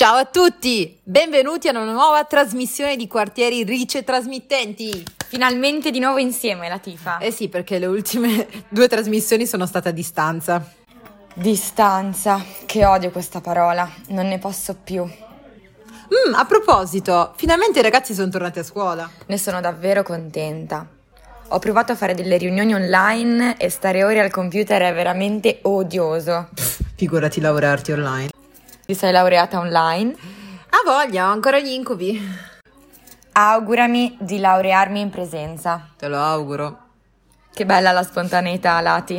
Ciao a tutti, benvenuti a una nuova trasmissione di Quartieri Rice Trasmittenti. Finalmente di nuovo insieme, Latifa. Eh sì, perché le ultime due trasmissioni sono state a distanza. Distanza, che odio questa parola, non ne posso più. Mm, a proposito, finalmente i ragazzi sono tornati a scuola. Ne sono davvero contenta. Ho provato a fare delle riunioni online e stare ore al computer è veramente odioso. Pff, figurati laurearti online. Ti sei laureata online? Ha voglia, ho ancora gli incubi. Augurami di laurearmi in presenza. Te lo auguro. Che bella la spontaneità, Lati.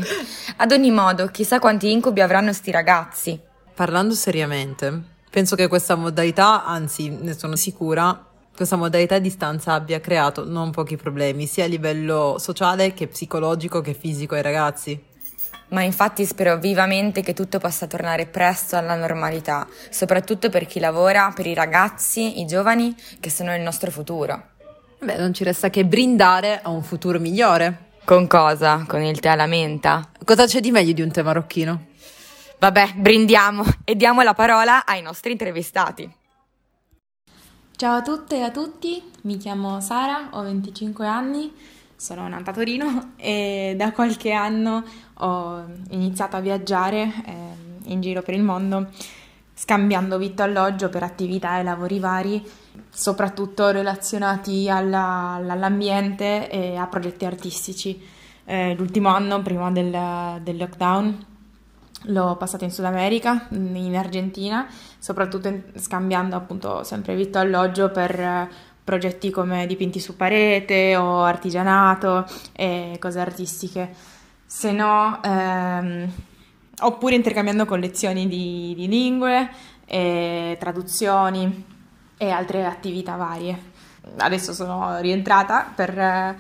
Ad ogni modo, chissà quanti incubi avranno sti ragazzi. Parlando seriamente, penso che questa modalità, anzi ne sono sicura, questa modalità a distanza abbia creato non pochi problemi, sia a livello sociale che psicologico che fisico ai ragazzi. Ma infatti spero vivamente che tutto possa tornare presto alla normalità, soprattutto per chi lavora, per i ragazzi, i giovani, che sono il nostro futuro. Beh, non ci resta che brindare a un futuro migliore. Con cosa? Con il tè alla menta? Cosa c'è di meglio di un tè marocchino? Vabbè, brindiamo e diamo la parola ai nostri intervistati. Ciao a tutte e a tutti, mi chiamo Sara, ho 25 anni, sono nata a Torino e da qualche anno ho iniziato a viaggiare eh, in giro per il mondo scambiando vitto alloggio per attività e lavori vari, soprattutto relazionati alla, all'ambiente e a progetti artistici. Eh, l'ultimo anno, prima del, del, lockdown, l'ho passato in Sud America, in Argentina, soprattutto in, scambiando appunto sempre vitto alloggio per progetti come dipinti su parete o artigianato e cose artistiche. Se no... Ehm, oppure intercambiando collezioni di, di lingue, e traduzioni e altre attività varie. Adesso sono rientrata per,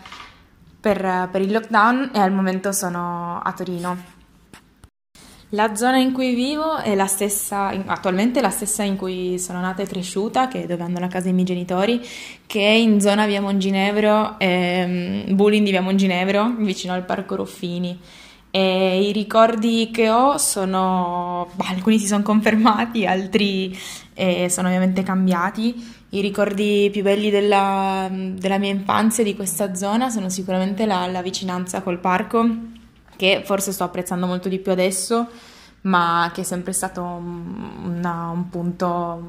per, per il lockdown e al momento sono a Torino. La zona in cui vivo è la stessa, attualmente la stessa in cui sono nata e cresciuta, che è dove hanno la casa i miei genitori, che è in zona via Monginevro, ehm, Bulling di via Monginevro, vicino al Parco Ruffini. E I ricordi che ho sono, bah, alcuni si sono confermati, altri eh, sono ovviamente cambiati. I ricordi più belli della, della mia infanzia di questa zona sono sicuramente la, la, vicinanza col parco, che forse sto apprezzando molto di più adesso, ma che è sempre stato una, un punto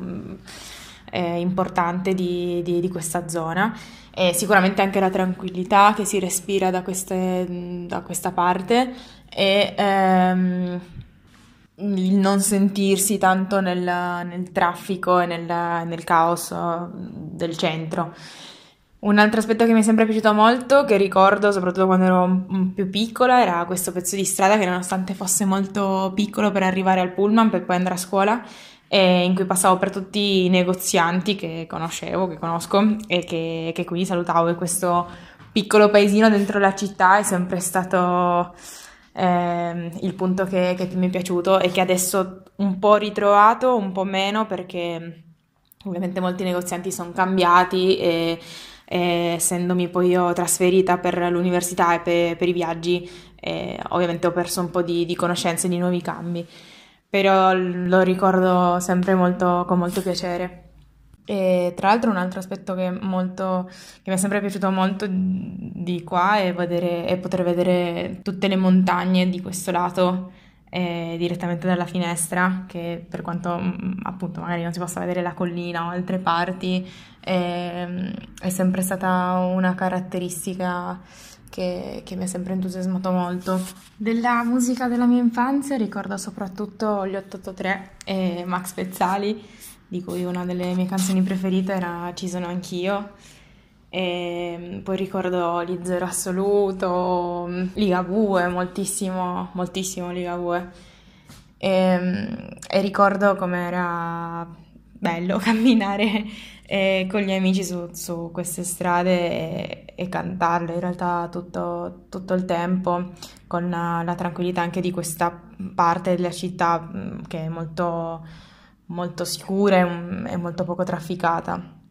eh, importante di, di, di questa zona e sicuramente anche la tranquillità che si respira da, queste, da questa parte e ehm, il non sentirsi tanto nel, nel traffico e nel, nel, caos del centro. Un altro aspetto che mi è sempre piaciuto molto, che ricordo soprattutto quando ero più piccola, era questo pezzo di strada che nonostante fosse molto piccolo per arrivare al pullman per poi andare a scuola, eh, in cui passavo per tutti i negozianti che conoscevo, che conosco e che, che quindi salutavo. E questo piccolo paesino dentro la città è sempre stato eh, il punto che, che mi è piaciuto e che adesso un po' ritrovato, un po' meno perché ovviamente molti negozianti sono cambiati e, essendomi poi io trasferita per l'università e per, per i viaggi eh, ovviamente ho perso un po' di, di conoscenze, di nuovi cambi però lo ricordo sempre molto, con molto piacere. E tra l'altro un altro aspetto che, molto, che mi è sempre piaciuto molto di qua è, vedere, è poter vedere tutte le montagne di questo lato eh, direttamente dalla finestra, che per quanto mm, appunto magari non si possa vedere la collina o altre parti, eh, è sempre stata una caratteristica che, che, mi ha sempre entusiasmato molto. Della musica della mia infanzia ricordo soprattutto gli 883 e Max Pezzali, di cui una delle mie canzoni preferite era Ci sono anch'io. E poi ricordo gli Zero Assoluto, Liga Bue, moltissimo, moltissimo Liga Bue. E, e ricordo com'era bello camminare eh, con gli amici su, su queste strade e, e, cantarle in realtà tutto, tutto il tempo con la, tranquillità anche di questa parte della città mm, che è molto, molto sicura e, e molto poco trafficata.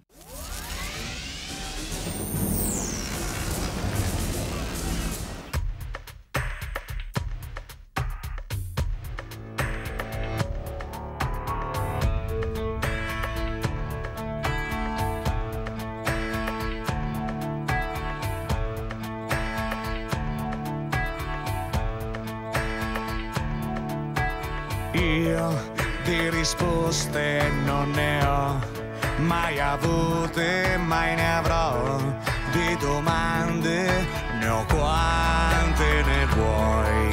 Risposte non ne ho mai avute, mai ne avrò. Di domande, ne ho quante ne vuoi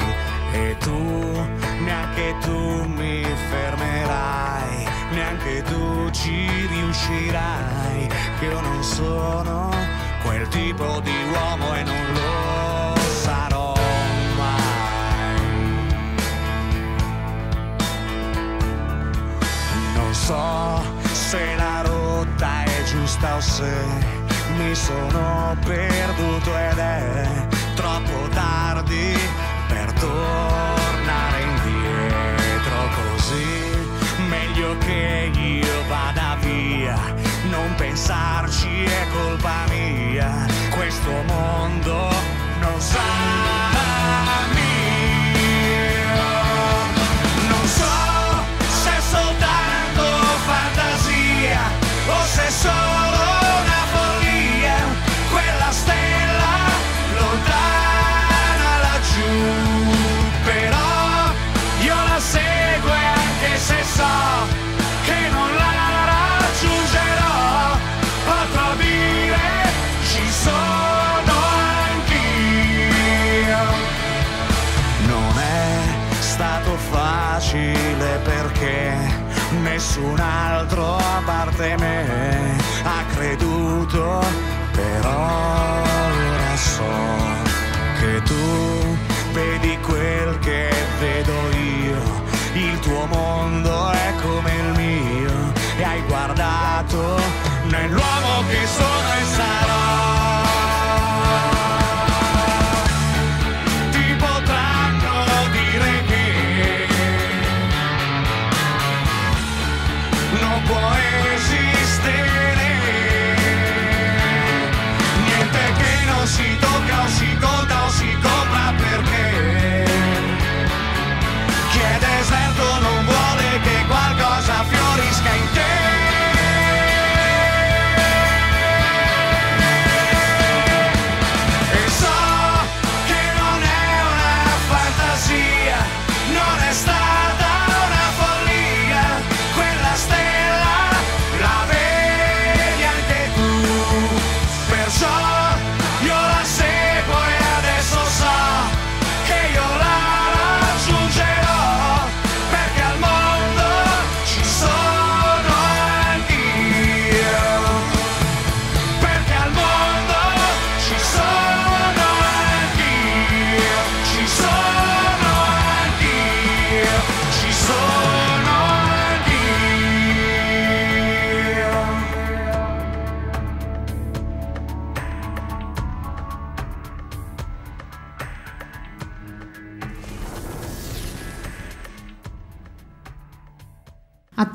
e tu, neanche tu mi fermerai, neanche tu ci riuscirai, che io non sono quel tipo di uomo e non lo so se la rotta è giusta o se mi sono perduto ed è troppo tardi per tornare indietro così. Meglio che io vada via non pensarci è colpa mia. Questo mondo non sarà mio nessun altro a parte me ha creduto, però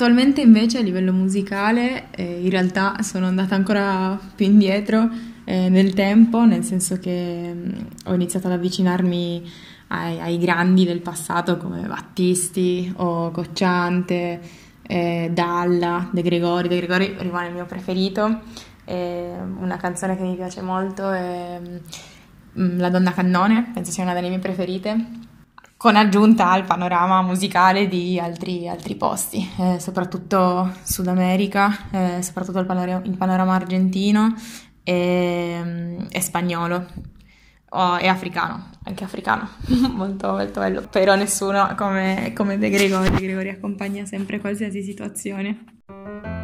Attualmente invece a livello musicale eh, in realtà sono andata ancora più indietro eh, nel tempo, nel senso che mh, ho iniziato ad avvicinarmi ai, ai grandi del passato come Battisti o Cocciante, eh, Dalla, De Gregori. De Gregori rimane il mio preferito. E una canzone che mi piace molto è mm, La donna cannone, penso sia una delle mie preferite con aggiunta al panorama musicale di altri, altri posti, eh, soprattutto Sud America, eh, soprattutto il panorama, il panorama argentino e, e spagnolo. Oh, e africano, anche africano, molto molto bello, però nessuno come, come De Gregori, De Gregori accompagna sempre qualsiasi situazione.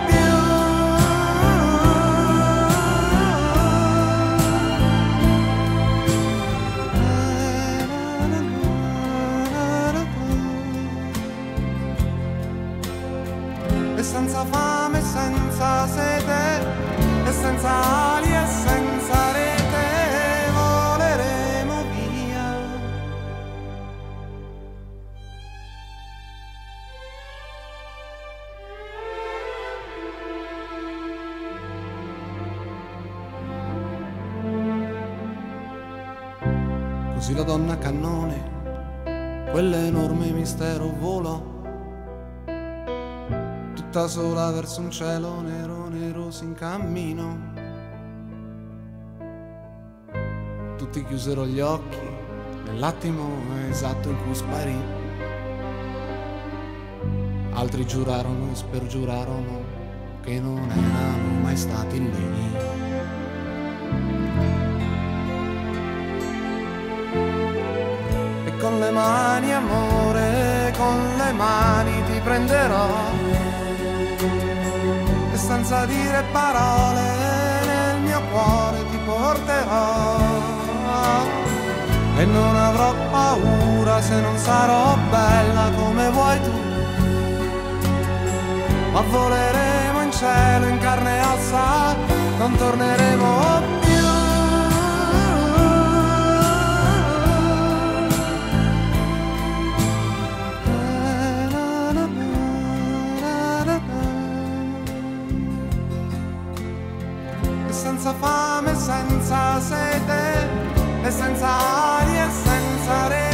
senza ali e senza rete voleremo via. Così la donna cannone, quell'enorme mistero volò tutta sola verso un cielo nero, nero si incammino. Tutti chiusero gli occhi nell'attimo esatto in cui sparì. Altri giurarono e spergiurarono che non erano mai stati lì. E con le mani, amore, con le mani ti prenderò e senza dire parole nel mio cuore ti porterò e non avrò paura se non sarò bella come vuoi tu. Ma voleremo in cielo in carne e ossa non torneremo più. Senza fame, senza sete, e senza aria e senza rete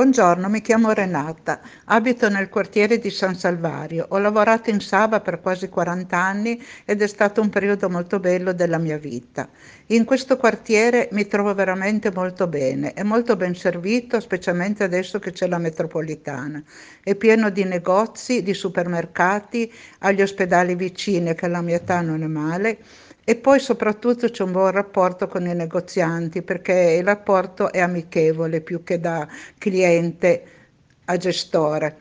Buongiorno, mi chiamo Renata, abito nel quartiere di San Salvario. Ho lavorato in Saba per quasi 40 anni ed è stato un periodo molto bello della mia vita. In questo quartiere mi trovo veramente molto bene, è molto ben servito, specialmente adesso che c'è la metropolitana. È pieno di negozi, di supermercati, agli ospedali vicini che alla mia età non è male. E poi soprattutto c'è un buon rapporto con i negozianti perché il rapporto è amichevole più che da cliente a gestore.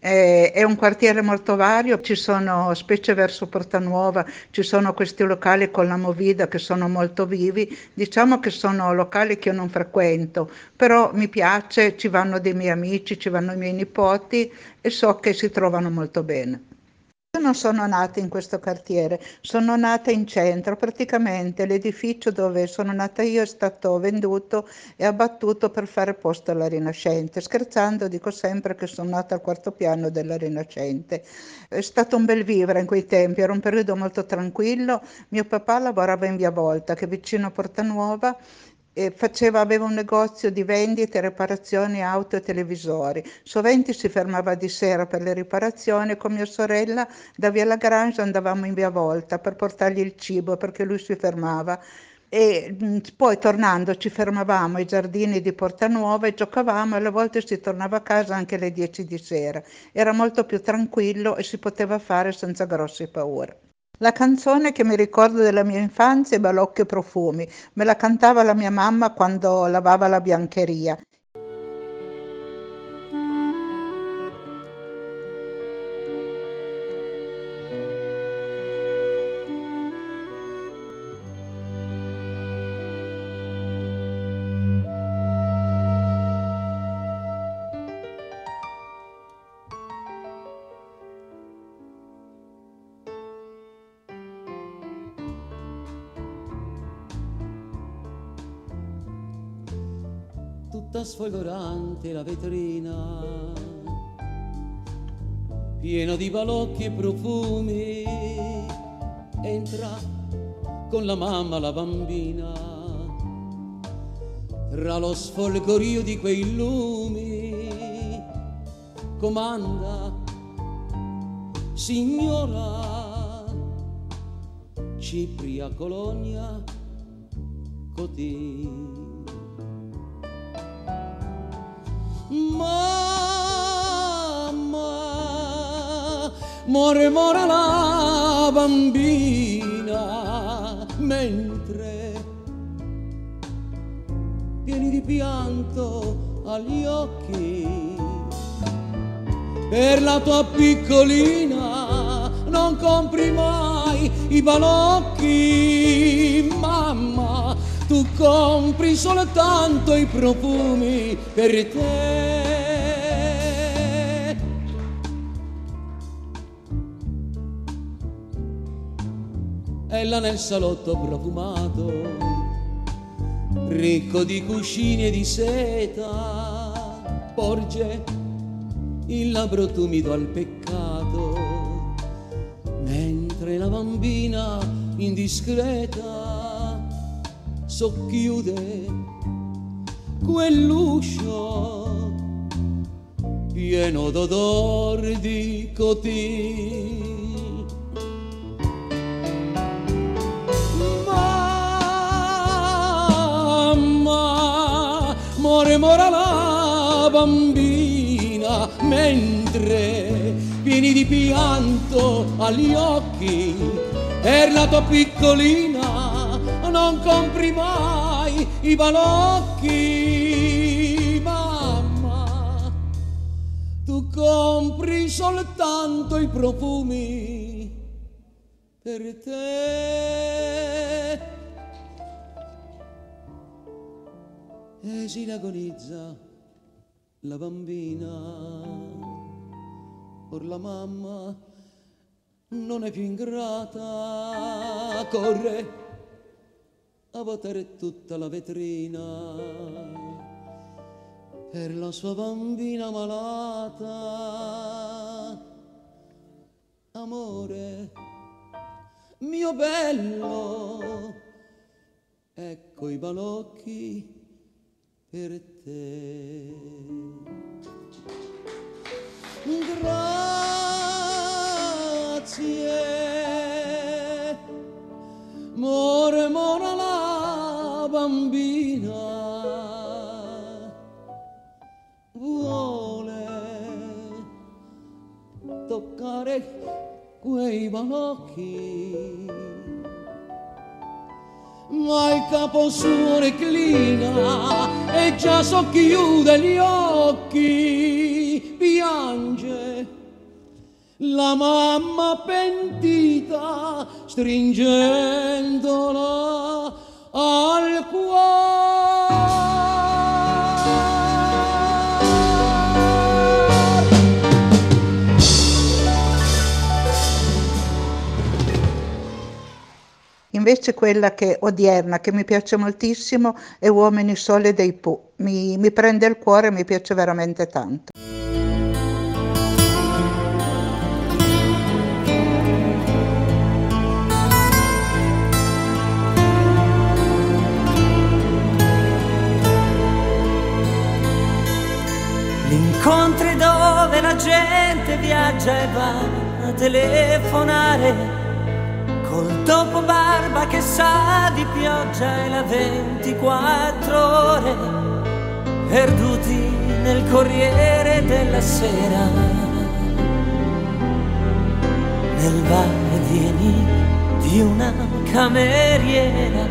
È un quartiere molto vario, ci sono, specie verso Porta Nuova, ci sono questi locali con la movida che sono molto vivi, diciamo che sono locali che io non frequento, però mi piace, ci vanno dei miei amici, ci vanno i miei nipoti e so che si trovano molto bene. Io non sono nata in questo quartiere, sono nata in centro, praticamente l'edificio dove sono nata io è stato venduto e abbattuto per fare posto alla Rinascente. Scherzando dico sempre che sono nata al quarto piano della Rinascente. È stato un bel vivere in quei tempi, era un periodo molto tranquillo. Mio papà lavorava in Via Volta, che è vicino a Porta Nuova, faceva, aveva un negozio di vendite riparazioni auto e televisori. Sovente si fermava di sera per le riparazioni e con mia sorella da via Lagrange andavamo in via Volta per portargli il cibo perché lui si fermava. e mm, poi tornando ci fermavamo ai giardini di Porta Nuova e giocavamo e alle volte si tornava a casa anche alle 10 di sera. Era molto più tranquillo e si poteva fare senza grosse paure. La canzone che mi ricordo della mia infanzia è Balocchio Profumi. Me la cantava la mia mamma quando lavava la biancheria tutta sfolgorante la vetrina, pieno di balocchi e profumi, entra con la mamma la bambina, tra lo sfolgorio di quei lumi, comanda, signora, Cipria Colonia, cotì. Mamma, mormora la bambina mentre pieni di pianto agli occhi per la tua piccolina non compri mai i balocchi, mamma tu compri soltanto i profumi per te. Ella nel salotto profumato, ricco di cuscini e di seta, porge il labbro tumido al peccato, mentre la bambina indiscreta socchiude quell'uscio pieno d'odor di cotì. Bambina mentre pieni di pianto agli occhi per la tua piccolina non compri mai i balocchi, mamma. Tu compri soltanto i profumi per te. E si agonizza la bambina, or la mamma non è più ingrata, corre a vuotare tutta la vetrina per la sua bambina malata. Amore, mio bello, ecco i balocchi per te. Grazie, mormora la bambina. Vuole toccare quei balocchi ma il capo suo reclina e già socchiude gli occhi piange la mamma pentita stringendola al cuore. Invece quella che odierna, che mi piace moltissimo, è Uomini Sole dei Pooh. Mi, mi prende il cuore, mi piace veramente tanto. incontri dove la gente viaggia e va a telefonare col topo barba che sa di pioggia e la 24 ore, perduti nel corriere della sera, nel va e vieni di una cameriera,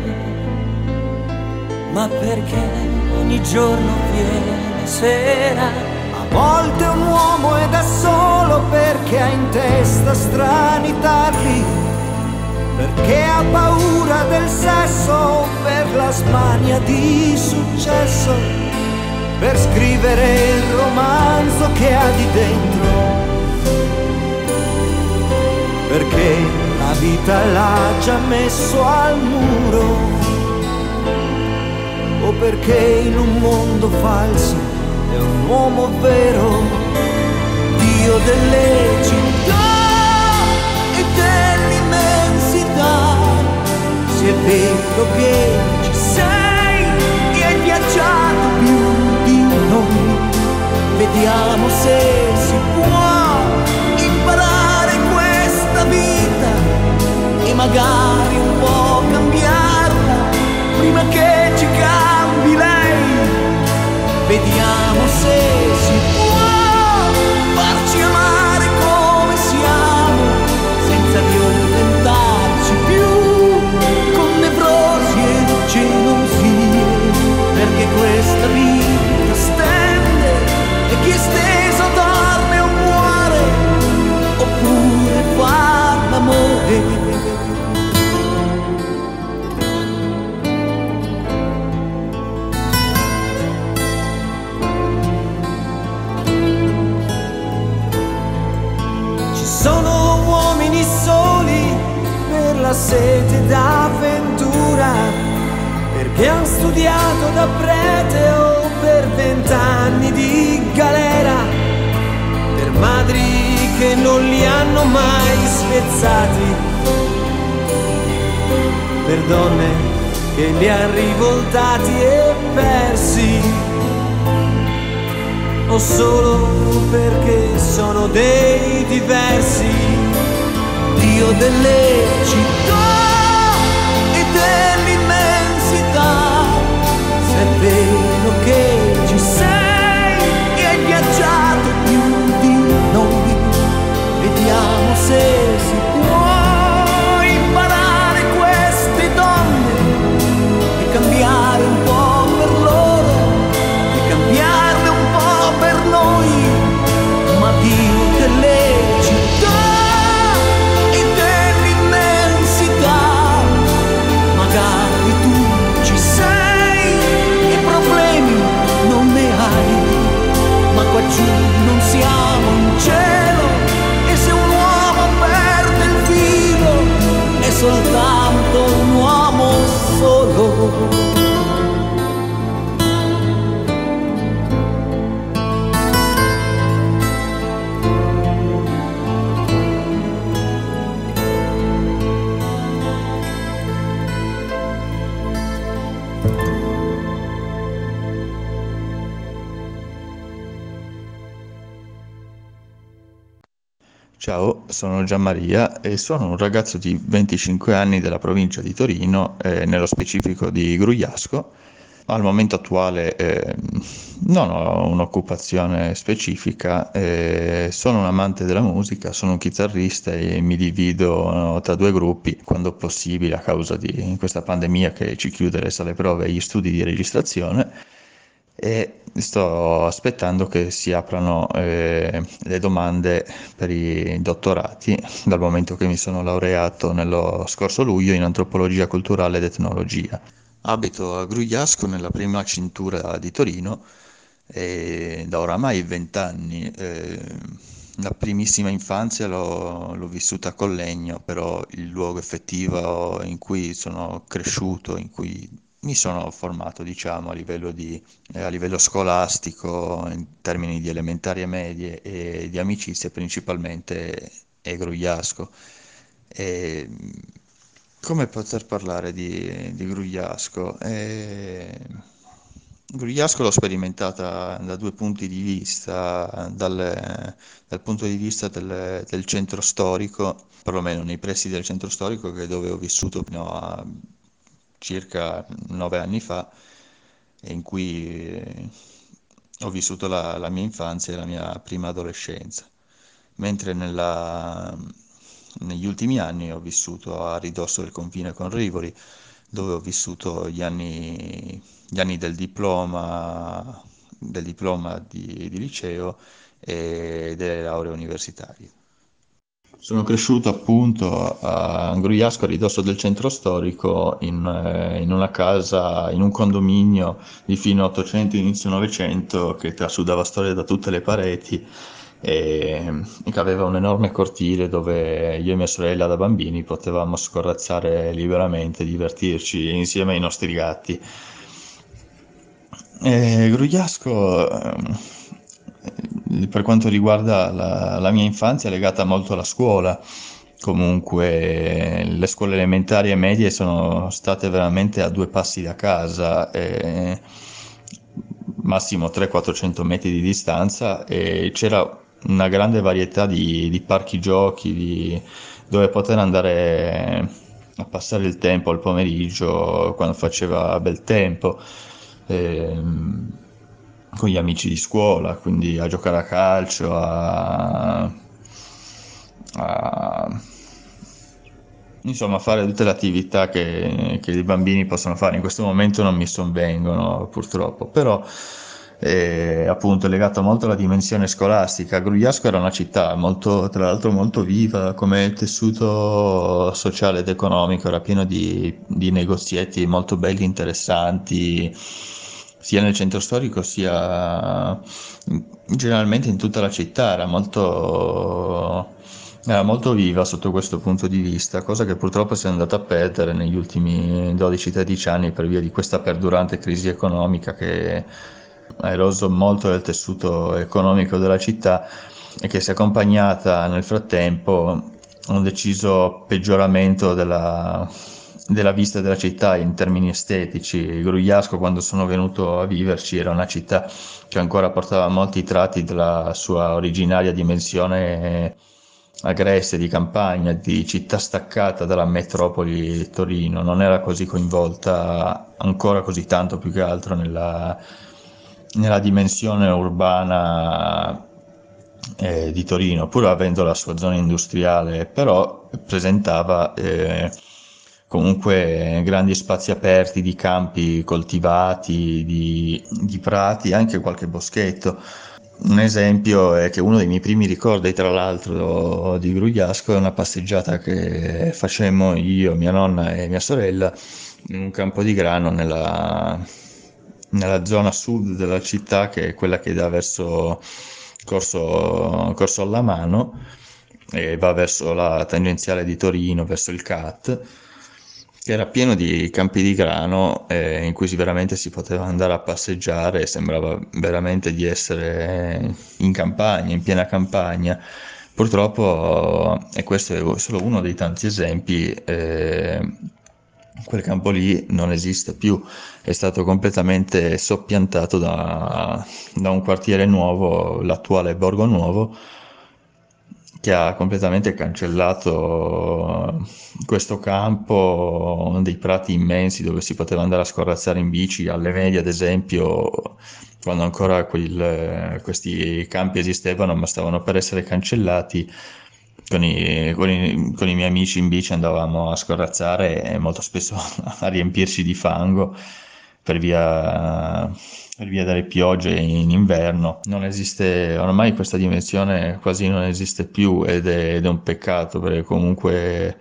ma perché ogni giorno viene sera. A volte un uomo è da solo perché ha in testa strani tarli, perché ha paura del sesso per la smania di successo, per scrivere il romanzo che ha di dentro, perché la vita l'ha già messo al muro, o perché in un mondo falso è un uomo vero, Dio delle vediamo se si può imparare questa vita e magari un po' cambiarla prima che ci cambi lei. Vediamo se sete d'avventura, perché han studiato da prete o per vent'anni di galera, per madri che non li hanno mai spezzati, per donne che li han rivoltati e persi. O solo perché sono dei diversi, Dio delle città vero che ci sei e hai viaggiato più di noi, vediamo se sono Gianmaria e sono un ragazzo di 25 anni della provincia di Torino, eh, nello specifico di Grugliasco. Al momento attuale eh, non ho un'occupazione specifica, eh, sono un amante della musica, sono un chitarrista e mi divido eh, tra due gruppi quando possibile a causa di questa pandemia che ci chiude le sale prove e gli studi di registrazione e sto aspettando che si aprano eh, le domande per i dottorati dal momento che mi sono laureato nello scorso luglio in antropologia culturale ed etnologia. Abito a Grugliasco nella prima cintura di Torino e da oramai vent'anni. eh, la primissima infanzia l'ho, l'ho vissuta a Collegno, però il luogo effettivo in cui sono cresciuto, in cui mi sono formato, diciamo, a livello di, eh, a livello scolastico, in termini di elementari e medie e di amicizie principalmente è Grugliasco. E, come poter parlare di, di Grugliasco? Eh, Grugliasco l'ho sperimentata da due punti di vista, dal, dal punto di vista del, del, centro storico, perlomeno nei pressi del centro storico, che dove ho vissuto fino a circa nove anni fa, in cui eh, ho vissuto la, la, mia infanzia e la mia prima adolescenza, mentre nella, negli ultimi anni ho vissuto a ridosso del confine con Rivoli, dove ho vissuto gli anni, gli anni del diploma, del diploma di, di liceo e delle lauree universitarie. Sono cresciuto appunto a Grugliasco, a ridosso del centro storico, in, eh, in, una casa, in un condominio di fine 800 inizio 900 che trasudava storie da tutte le pareti e che aveva un enorme cortile dove io e mia sorella da bambini potevamo scorrazzare liberamente, divertirci insieme ai nostri gatti. E Grugliasco, ehm, per quanto riguarda la, la mia infanzia, è legata molto alla scuola. Comunque le scuole elementari e medie sono state veramente a due passi da casa. E massimo 300-400 metri di distanza e c'era una grande varietà di, di parchi giochi di, dove poter andare a passare il tempo al pomeriggio quando faceva bel tempo ehm, con gli amici di scuola, quindi a giocare a calcio, a, a insomma fare tutte le attività che, che, i bambini possono fare. In questo momento non mi sovvengono purtroppo, però e appunto è legato molto alla dimensione scolastica. Grugliasco era una città molto, tra l'altro molto viva come tessuto sociale ed economico, era pieno di, di negozietti molto belli, interessanti, sia nel centro storico sia generalmente in tutta la città, era molto, era molto viva sotto questo punto di vista, cosa che purtroppo si è andata a perdere negli ultimi 12-13 anni per via di questa perdurante crisi economica che ha eroso molto del tessuto economico della città e che si è accompagnata nel frattempo a un deciso peggioramento della, della vista della città in termini estetici. Grugliasco, quando sono venuto a viverci, era una città che ancora portava molti tratti della sua originaria dimensione agreste di campagna, di città staccata dalla metropoli Torino, non era così coinvolta ancora così tanto più che altro nella nella dimensione urbana eh, di Torino, pur avendo la sua zona industriale, però presentava eh, comunque grandi spazi aperti di campi coltivati, di, di prati, anche qualche boschetto. Un esempio è che uno dei miei primi ricordi, tra l'altro, di Grugliasco è una passeggiata che facemmo io, mia nonna e mia sorella in un campo di grano nella, nella zona sud della città, che è quella che dà verso Corso, Corso alla Mano e va verso la tangenziale di Torino, verso il CAT, che era pieno di campi di grano eh, in cui veramente si poteva andare a passeggiare, sembrava veramente di essere in campagna, in piena campagna. Purtroppo, e questo è solo uno dei tanti esempi, eh, quel campo lì non esiste più, è stato completamente soppiantato da, da un quartiere nuovo, l'attuale Borgo Nuovo, che ha completamente cancellato questo campo, dei prati immensi dove si poteva andare a scorrazzare in bici, alle medie ad esempio, quando ancora quel, questi campi esistevano ma stavano per essere cancellati. Con i, con, i, con i, miei amici in bici andavamo a scorrazzare e molto spesso a riempirci di fango per via, via delle piogge in inverno. Non esiste, ormai questa dimensione quasi non esiste più ed è, ed è un peccato perché comunque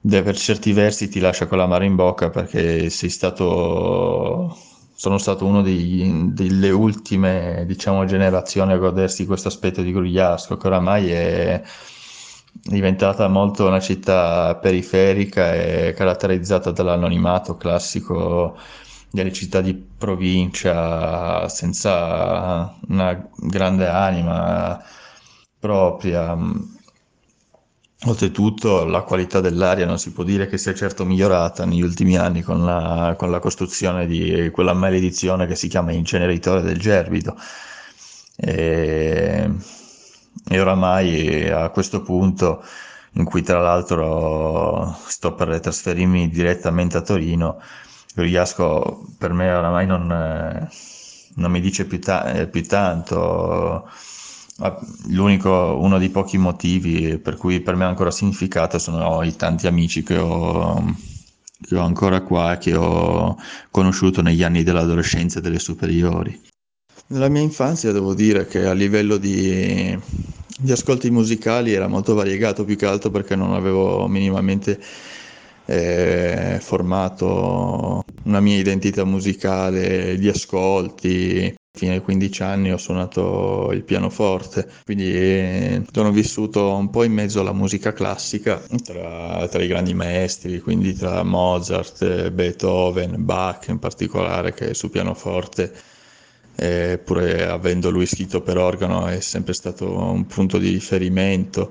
per certi versi ti lascia con la mare in bocca perché sei stato sono stato uno dei, delle ultime diciamo generazioni a godersi questo aspetto di Grugliasco che oramai è diventata molto una città periferica e caratterizzata dall'anonimato classico delle città di provincia senza una grande anima propria Oltretutto la qualità dell'aria non si può dire che sia certo migliorata negli ultimi anni con la, con la costruzione di quella maledizione che si chiama inceneritore del Gerbido. E, e oramai a questo punto, in cui tra l'altro sto per trasferirmi direttamente a Torino, Grugliasco per me oramai non, non mi dice più, ta- più tanto L'unico, uno dei pochi motivi per cui per me ha ancora significato sono i tanti amici che ho, che ho ancora qua e che ho conosciuto negli anni dell'adolescenza e delle superiori. Nella mia infanzia devo dire che a livello di, di ascolti musicali era molto variegato, più che altro perché non avevo minimamente eh, formato una mia identità musicale di ascolti, fino ai 15 anni ho suonato il pianoforte, quindi eh, sono vissuto un po' in mezzo alla musica classica, tra, tra i grandi maestri, quindi tra Mozart, Beethoven, Bach in particolare, che su pianoforte, eh, pure avendo lui scritto per organo, è sempre stato un punto di riferimento.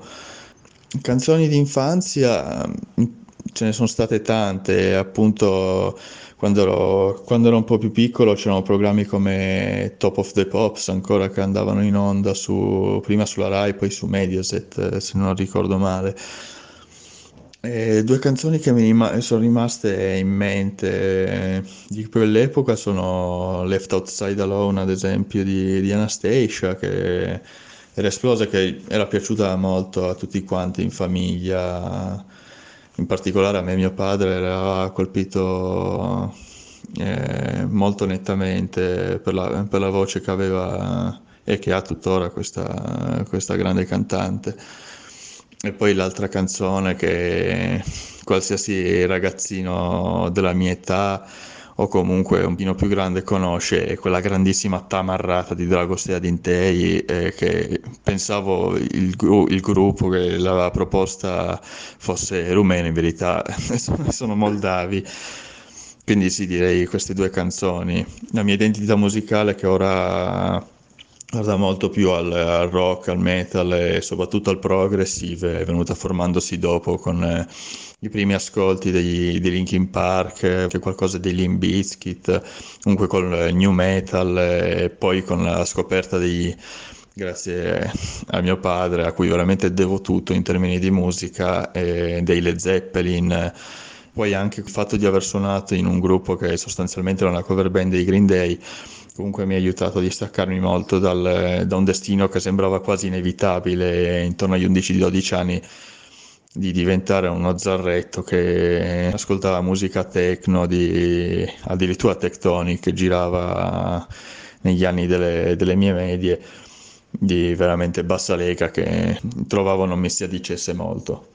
Canzoni di infanzia ce ne sono state tante, appunto quando ero, quando ero, un po' più piccolo c'erano programmi come Top of the Pops ancora che andavano in onda su, prima sulla Rai, poi su Mediaset, se non ricordo male. E due canzoni che mi sono rimaste in mente di quell'epoca sono Left Outside Alone, ad esempio, di, di Anastasia, che era esplosa, che era piaciuta molto a tutti quanti in famiglia in particolare a me mio padre era colpito eh, molto nettamente per la, per la, voce che aveva e che ha tuttora questa, questa grande cantante. E poi l'altra canzone che qualsiasi ragazzino della mia età o comunque un pino più grande conosce quella grandissima tamarrata di Dragostea Dintei eh, che pensavo il, il, gruppo che l'aveva proposta fosse rumeno in verità sono moldavi. Quindi sì direi queste due canzoni. La mia identità musicale che ora guarda molto più al, al, rock, al metal e soprattutto al progressive, è venuta formandosi dopo con eh, i primi ascolti dei, di Linkin Park, c'è qualcosa dei Limp Bizkit, comunque con il new metal e poi con la scoperta di grazie a mio padre a cui veramente devo tutto in termini di musica e dei Led Zeppelin. Poi anche il fatto di aver suonato in un gruppo che sostanzialmente era una cover band dei Green Day comunque mi ha aiutato a distaccarmi molto dal, da un destino che sembrava quasi inevitabile intorno agli 11-12 anni di diventare uno zarretto che ascoltava musica techno, di, addirittura tectonic, girava negli anni delle, delle mie medie di veramente bassa lega che trovavo non mi si addicesse molto.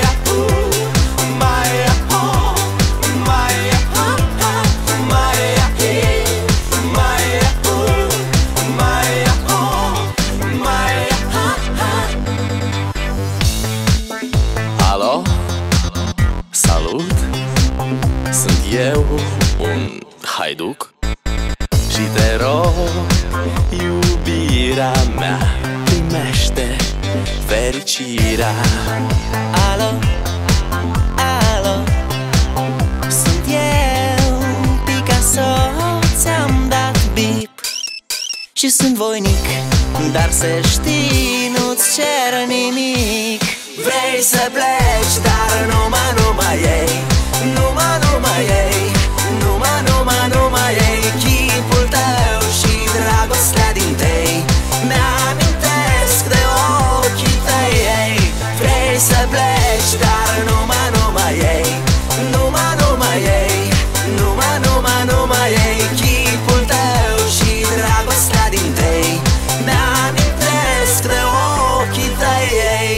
Maya, Maya, haiduc. Și te rog, iubirea mea Primește fericirea. Alo, alo Sunt eu, Picasso Ți-am dat bip. Și sunt voinic Dar să știi, nu-ți cer nimic. Vrei să pleci, dar numai, numai ei Numai, numai ei. Numai, numai, numai ei. Chipul tău și dragostea din tei. Mi-amintesc de ochii tăi ei. Vrei să pleci, dar numai, numai ei. Numai, numai ei. Numai, numai, numai ei. Chipul tău și dragostea din tei. Mi-amintesc de ochii tăi ei.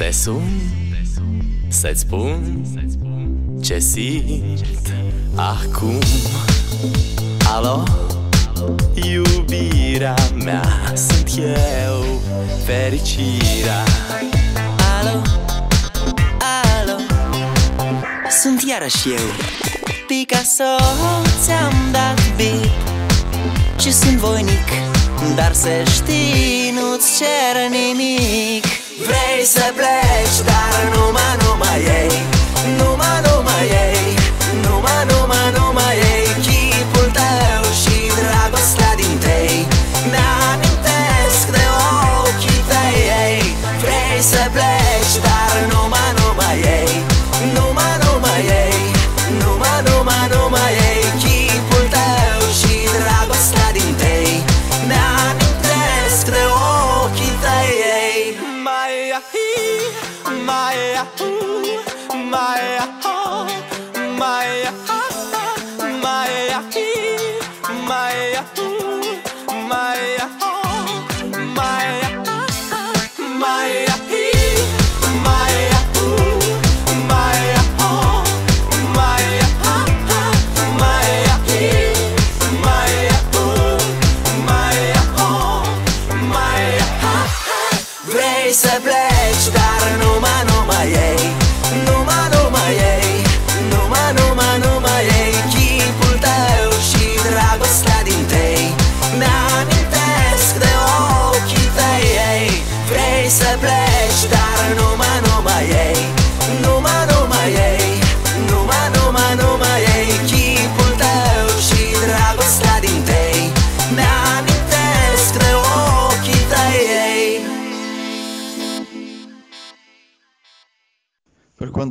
Te sun, să-ți spun ce simt acum. Alo, iubirea mea sunt eu fericire Alo, alo? Sunt iarăși eu. Picasso ți-am dat bip Și sunt voinic Dar să știi, nu-ți cer nimic. Vrei să pleci, dar numai, numai ei Numai, numai ei. Numai, numai, numai ei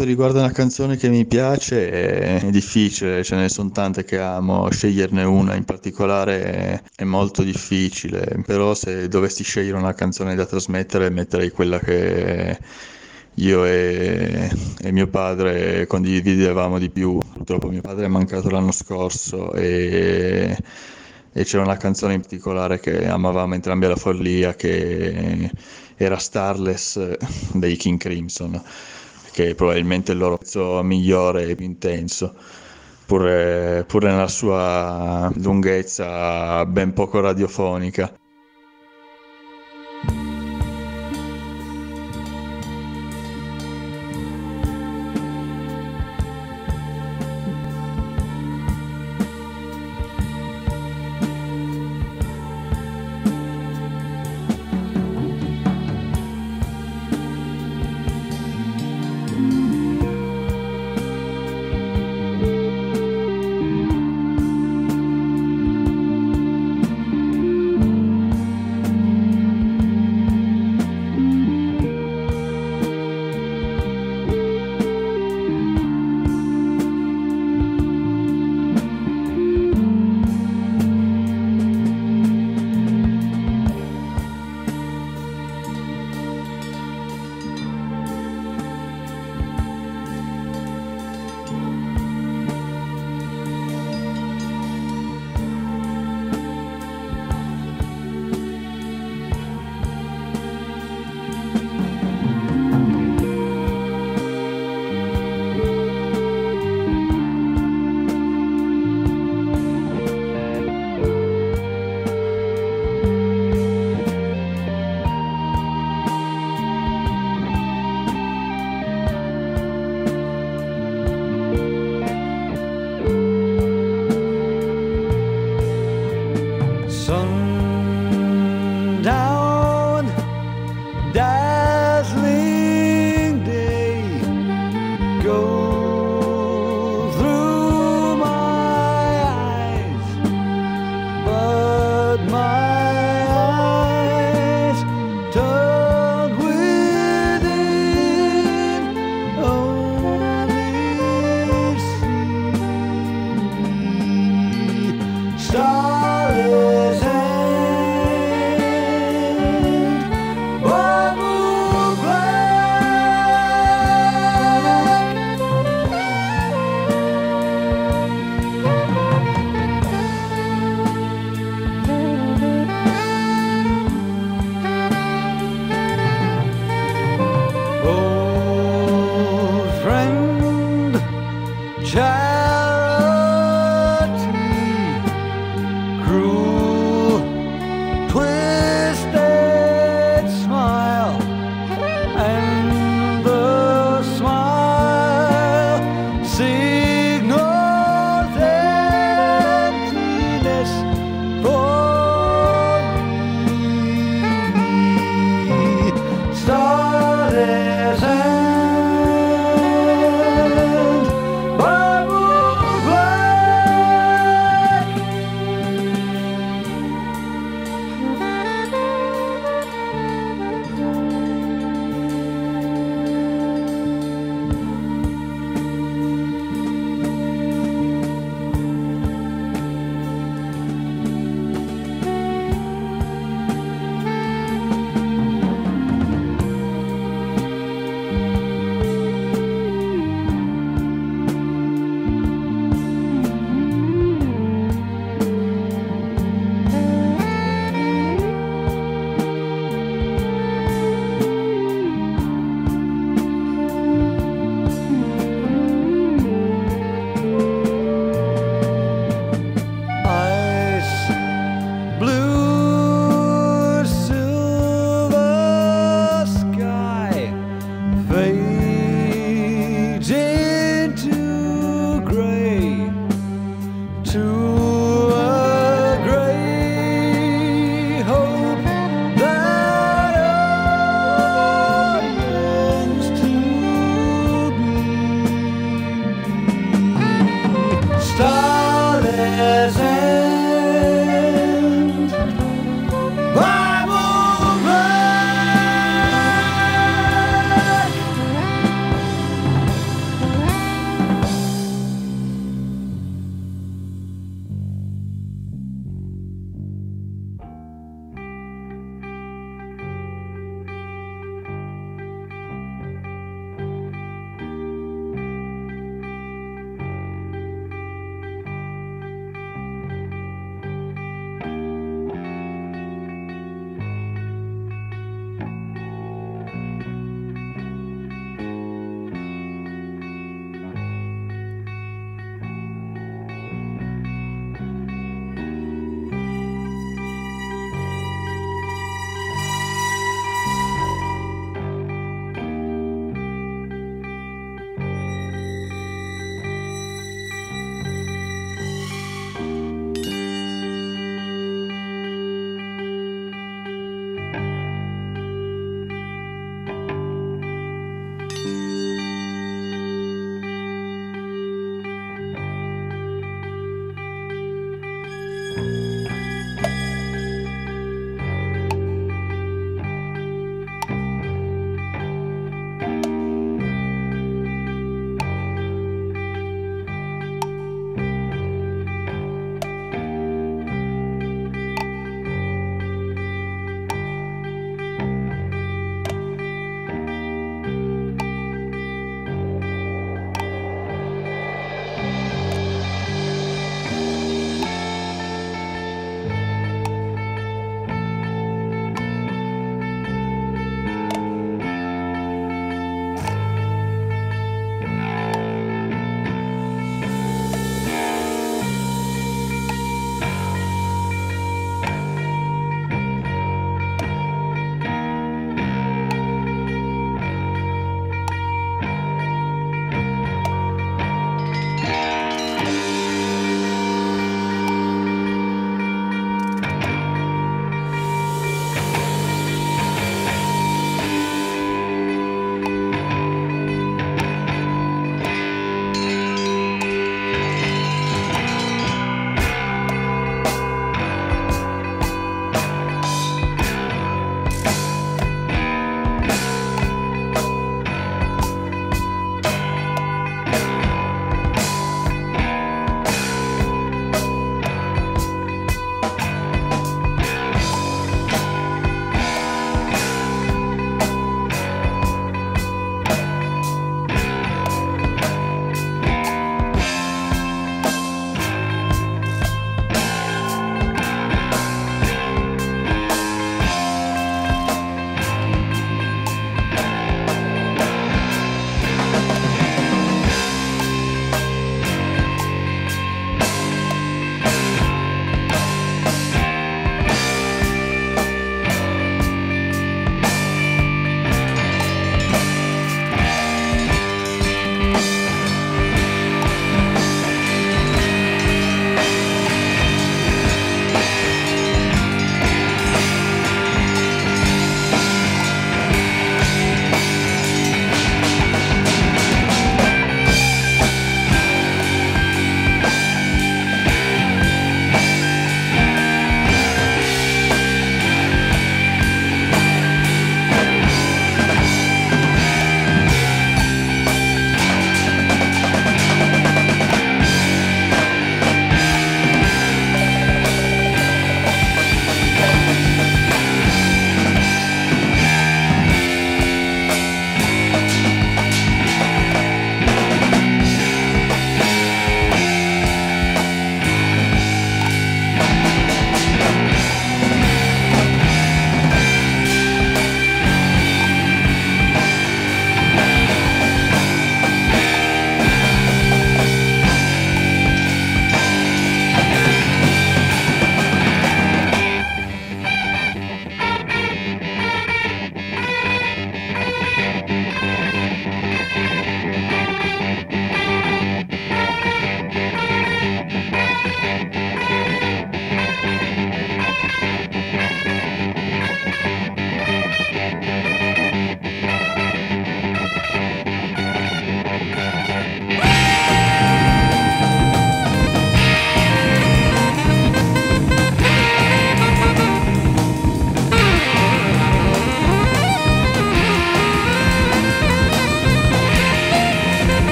quanto riguarda una canzone che mi piace è difficile, ce ne sono tante che amo, sceglierne una in particolare è, molto difficile, però se dovessi scegliere una canzone da trasmettere metterei quella che io e, e mio padre condividevamo di più. Purtroppo mio padre è mancato l'anno scorso e, e c'era una canzone in particolare che amavamo entrambi alla follia che era Starless dei King Crimson che è probabilmente il loro pezzo migliore e più intenso, pur, pur nella sua lunghezza ben poco radiofonica.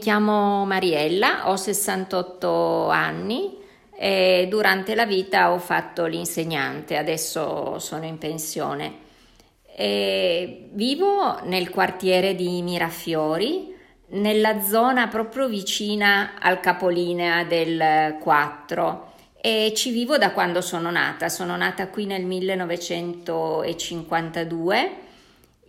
Chiamo Mariella, ho 68 anni e durante la vita ho fatto l'insegnante, adesso sono in pensione. E vivo nel quartiere di Mirafiori, nella zona proprio vicina al capolinea del 4 e ci vivo da quando sono nata. Sono nata qui nel 1952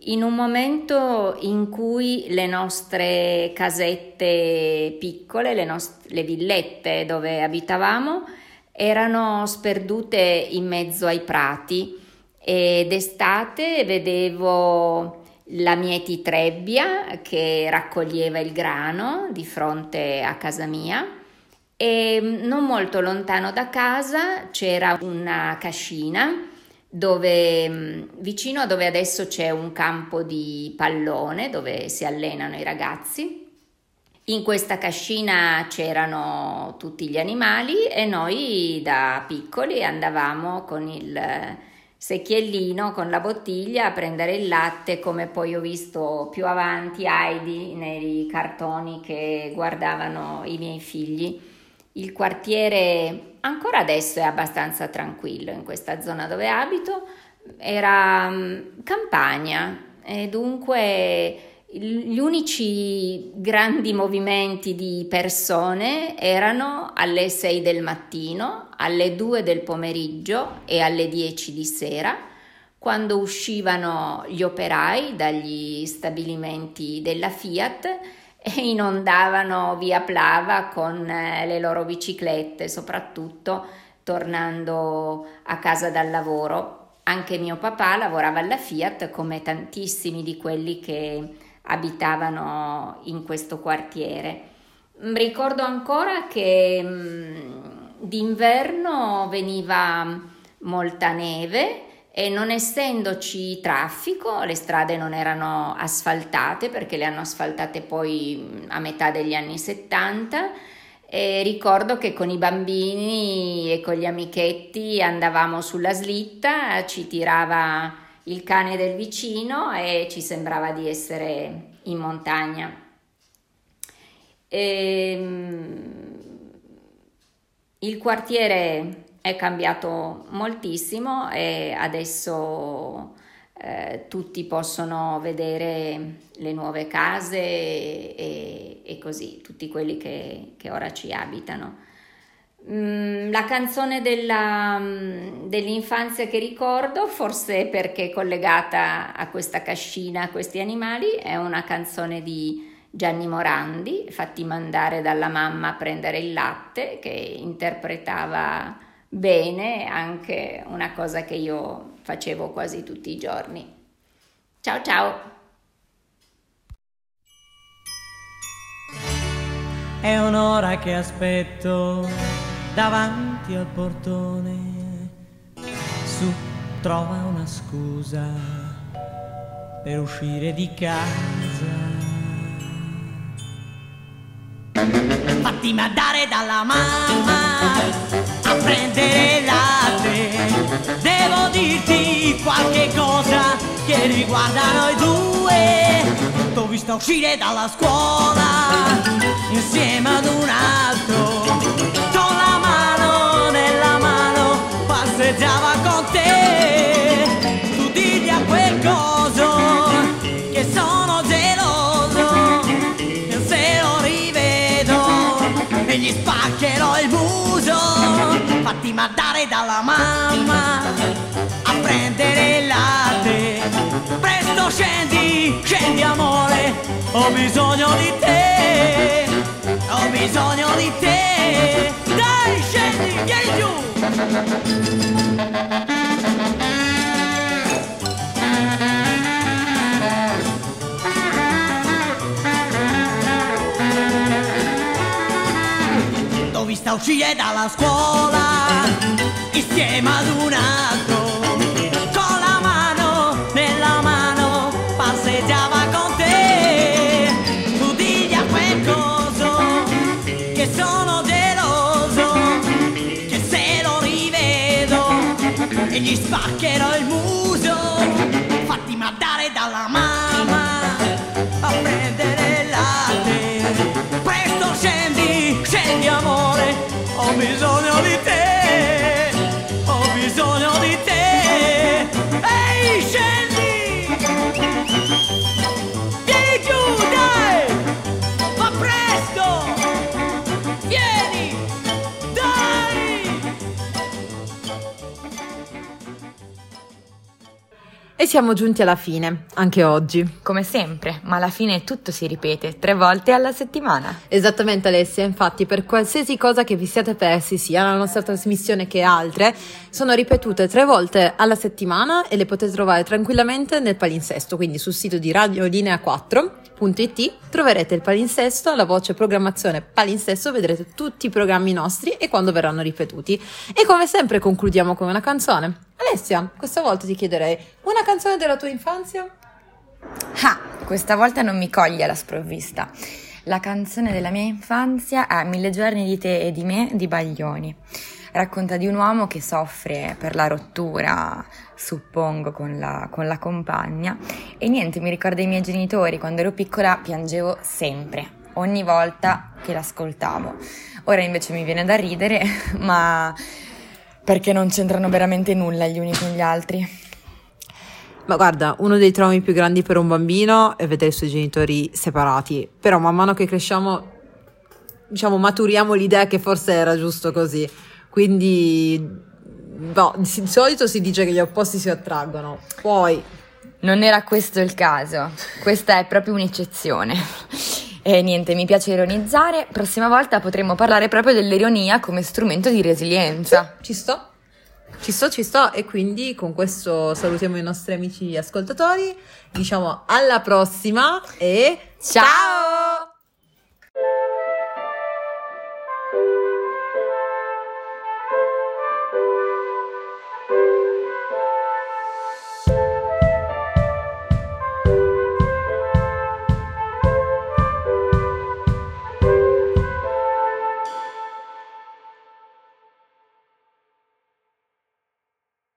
in un momento in cui le nostre casette piccole, le, nost- le villette dove abitavamo, erano sperdute in mezzo ai prati. E d'estate vedevo la mieti trebbia che raccoglieva il grano di fronte a casa mia. E non molto lontano da casa c'era una cascina dove mm, vicino a dove adesso c'è un campo di pallone dove si allenano i ragazzi. In questa cascina c'erano tutti gli animali e noi da piccoli andavamo con il secchiellino, con la bottiglia a prendere il latte, come poi ho visto più avanti Heidi nei cartoni che guardavano i miei figli. Il quartiere ancora adesso è abbastanza tranquillo in questa zona dove abito, era mm, campagna e dunque gli unici grandi movimenti di persone erano alle 6 del mattino, alle 2 del pomeriggio e alle 10 di sera, quando uscivano gli operai dagli stabilimenti della Fiat e inondavano via Plava con eh, le loro biciclette, soprattutto tornando a casa dal lavoro. Anche mio papà lavorava alla Fiat come tantissimi di quelli che abitavano in questo quartiere. Ricordo ancora che mm, d'inverno veniva molta neve e non essendoci traffico, le strade non erano asfaltate perché le hanno asfaltate poi a metà degli anni 70 e ricordo che con i bambini e con gli amichetti andavamo sulla slitta, ci tirava il cane del vicino e ci sembrava di essere in montagna. E, ehm, il quartiere è cambiato moltissimo e adesso eh, tutti possono vedere le nuove case e, e così, tutti quelli che, che ora ci abitano. Mm, la canzone della, mm, dell'infanzia che ricordo, forse perché collegata a questa cascina, a questi animali, è una canzone di Gianni Morandi, fatti mandare dalla mamma a prendere il latte, che interpretava bene anche una cosa che io facevo quasi tutti i giorni. Ciao ciao! È un'ora che aspetto davanti al portone. Su, trova una scusa per uscire di casa. Fatti mandare dalla mamma a prendere latte Devo dirti qualche cosa che riguarda noi due. T'ho visto uscire dalla scuola insieme ad un fatti mandare dalla mamma a prendere il latte. Presto scendi, scendi amore, ho bisogno di te, ho bisogno di te. Dai, scendi, vieni giù. Vista uscire dalla scuola insieme ad un altro con la mano nella mano passeggiava con te. Tu digli a quel coso che sono geloso che se lo rivedo e gli spaccherò il muso fatti mandare dalla mamma siamo giunti alla fine, anche oggi. Come sempre, ma alla fine tutto si ripete tre volte alla settimana. Esattamente Alessia, infatti per qualsiasi cosa che vi siate persi, sia la nostra trasmissione che altre, sono ripetute tre volte alla settimana e le potete trovare tranquillamente nel palinsesto, quindi sul sito di radiolinea4.it troverete il palinsesto, la voce programmazione palinsesto, vedrete tutti i programmi nostri e quando verranno ripetuti. E come sempre concludiamo con una canzone. Alessia, questa volta ti chiederei una canzone della tua infanzia? Ah, questa volta non mi coglie alla sprovvista. La canzone della mia infanzia è Mille giorni di te e di me di Baglioni. Racconta di un uomo che soffre per la rottura, suppongo, con la, con la compagna. E niente, mi ricorda i miei genitori. Quando ero piccola piangevo sempre, ogni volta che l'ascoltavo. Ora invece mi viene da ridere, ma perché non c'entrano veramente nulla gli uni con gli altri. Ma guarda, uno dei traumi più grandi per un bambino è vedere i suoi genitori separati, però man mano che cresciamo, diciamo, maturiamo l'idea che forse era giusto così. Quindi, di di solito si dice che gli opposti si attraggono. Poi, Non era questo il caso, questa è proprio un'eccezione. E niente, mi piace ironizzare, prossima volta potremo parlare proprio dell'ironia come strumento di resilienza. ci sto, ci sto, ci sto. E quindi con questo salutiamo i nostri amici ascoltatori, diciamo alla prossima e Ciao!